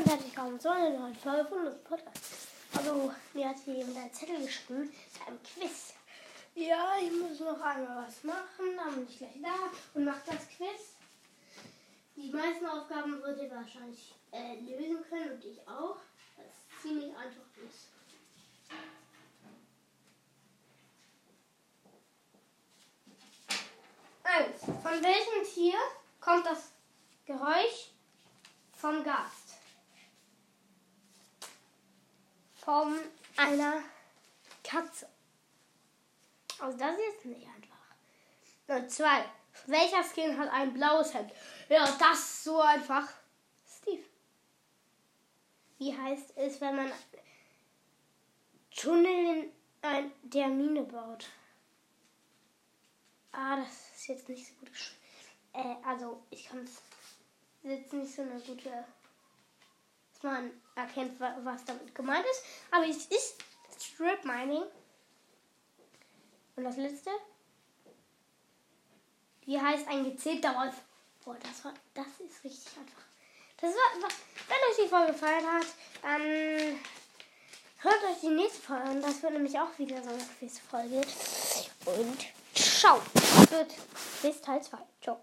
und herzlich willkommen zu einer neuen Folge von unserem Podcast. Also, mir hat hier jemand einen Zettel geschrieben zu einem Quiz. Ja, ich muss noch einmal was machen, dann bin ich gleich da und mache das Quiz. Die meisten Aufgaben wird ihr wahrscheinlich äh, lösen können und ich auch. Das ist ziemlich einfach ist. Eins. Von welchem Tier kommt das Geräusch vom Gast? Von einer Katze. Also das ist nicht einfach. Und zwei. Welcher Skin hat ein blaues Hemd? Ja, das ist so einfach. Steve. Wie heißt es, wenn man Tunnel in ein, der Mine baut? Ah, das ist jetzt nicht so gut. Äh, also, ich kann es jetzt nicht so eine gute, man erkennt, wa- was damit gemeint ist. Aber es ist Strip Mining. Und das letzte? Wie heißt ein gezählter Wolf? Boah, das war, das ist richtig einfach. Das war, war, wenn euch die Folge gefallen hat, dann hört euch die nächste Folge an. Das wird nämlich auch wieder so eine Quiz-Folge. Und ciao. Gut. Bis Teil 2. Ciao.